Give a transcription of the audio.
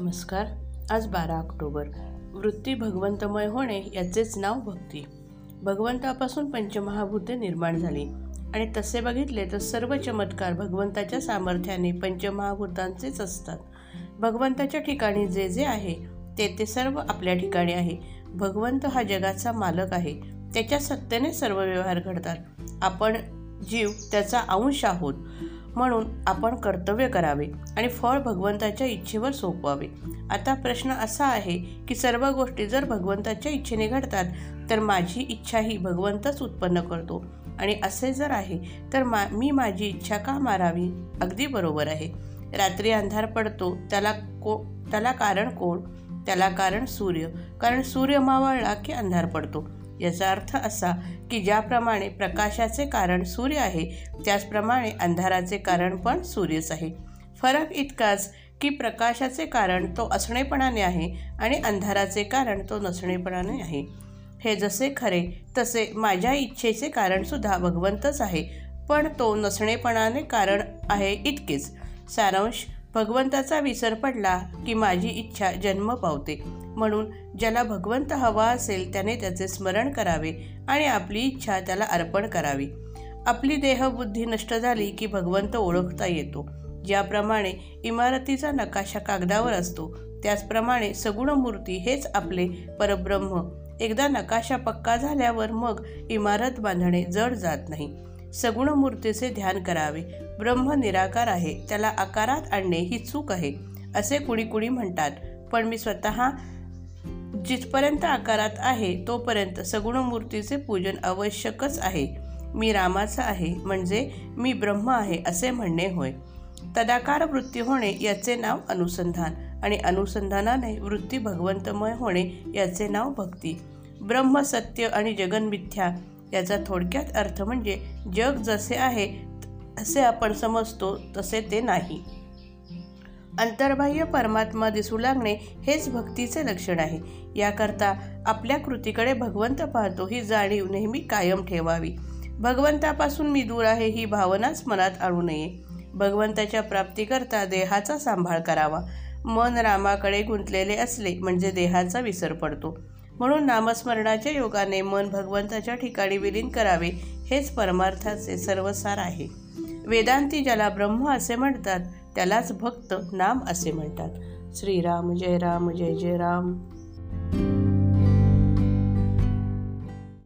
नमस्कार. आज बारा ऑक्टोबर. वृत्ती भगवंतमय होणे याचेच नाव भक्ती. भगवंतापासून पंचमहाभूते निर्माण झाली. आणि तसे बघितले तर सर्व चमत्कार भगवंताच्या सामर्थ्याने पंचमहाभूतांचेच असतात. भगवंताच्या ठिकाणी जे जे आहे ते ते सर्व आपल्या ठिकाणी आहे. भगवंत हा जगाचा मालक आहे. त्याच्या सत्तेने सर्व व्यवहार घडतात. आपण जीव त्याचा अंश आहोत. म्हणून आपण कर्तव्य करावे आणि फळ भगवंताच्या इच्छेवर सोपवावे. आता प्रश्न असा आहे की सर्व गोष्टी जर भगवंताच्या इच्छेने घडतात तर माझी इच्छाही भगवंतच उत्पन्न करतो. आणि असे जर आहे तर मा मी माझी इच्छा का मारावी? अगदी बरोबर आहे. रात्री अंधार पडतो त्याला को त्याला कारण कोण? त्याला कारण सूर्य. कारण सूर्य मावळला की अंधार पडतो. याचा अर्थ असा की ज्याप्रमाणे प्रकाशाचे कारण सूर्य आहे त्याचप्रमाणे अंधाराचे कारण पण सूर्यच आहे. फरक इतकाच की प्रकाशाचे कारण तो असणेपणाने आहे आणि अंधाराचे कारण तो नसणेपणाने आहे. हे जसे खरे तसे माझ्या इच्छेचे कारणसुद्धा भगवंतच आहे पण तो नसणेपणाने कारण आहे इतकेच. सारांश भगवंताचा विसर पडला की माझी इच्छा जन्म पावते. म्हणून ज्याला भगवंत हवा असेल त्याने त्याचे स्मरण करावे आणि आपली इच्छा त्याला अर्पण करावी. आपली देहबुद्धी नष्ट झाली की भगवंत ओळखता येतो. ज्याप्रमाणे इमारतीचा नकाशा कागदावर असतो त्याचप्रमाणे सगुण मूर्ती हेच आपले परब्रह्म. एकदा नकाशा पक्का झाल्यावर मग इमारत बांधणे जड जात नाही. सगुण मूर्तीचे ध्यान करावे. ब्रह्म निराकार आहे. त्याला आकारात आणणे ही चूक आहे असे कुणी कुणी म्हणतात. पण मी स्वतः जिथपर्यंत आकारात आहे तोपर्यंत सगुण मूर्तीचे पूजन आवश्यकच आहे. मी रामाचा आहे म्हणजे मी ब्रह्म आहे असे म्हणणे होय. तदाकार वृत्ती होणे याचे नाव अनुसंधान आणि अनुसंधानाने वृत्ती भगवंतमय होणे याचे नाव भक्ती. ब्रह्म सत्य आणि जगनमिथ्या याचा थोडक्यात अर्थ म्हणजे जग जसे आहे असे आपण समजतो तसे ते नाही. अंतर्बाह्य परमात्मा दिसू लागणे हेच भक्तीचे लक्षण आहे. याकरता आपल्या कृतीकडे भगवंत पाहतो ही जाणीव नेहमी कायम ठेवावी. भगवंतापासून मी दूर आहे ही भावनाच मनात आणू नये. भगवंताच्या प्राप्तीकरता देहाचा सांभाळ करावा. मन रामाकडे गुंतलेले असले म्हणजे देहाचा विसर पडतो. म्हणून नामस्मरणाच्या योगाने मन भगवंताच्या ठिकाणी विलीन करावे हेच परमार्थाचे सर्वसार आहे. वेदांती ज्याला ब्रह्म असे म्हणतात त्यालाच भक्त नाम असे म्हणतात. श्रीराम जय राम जय जय राम.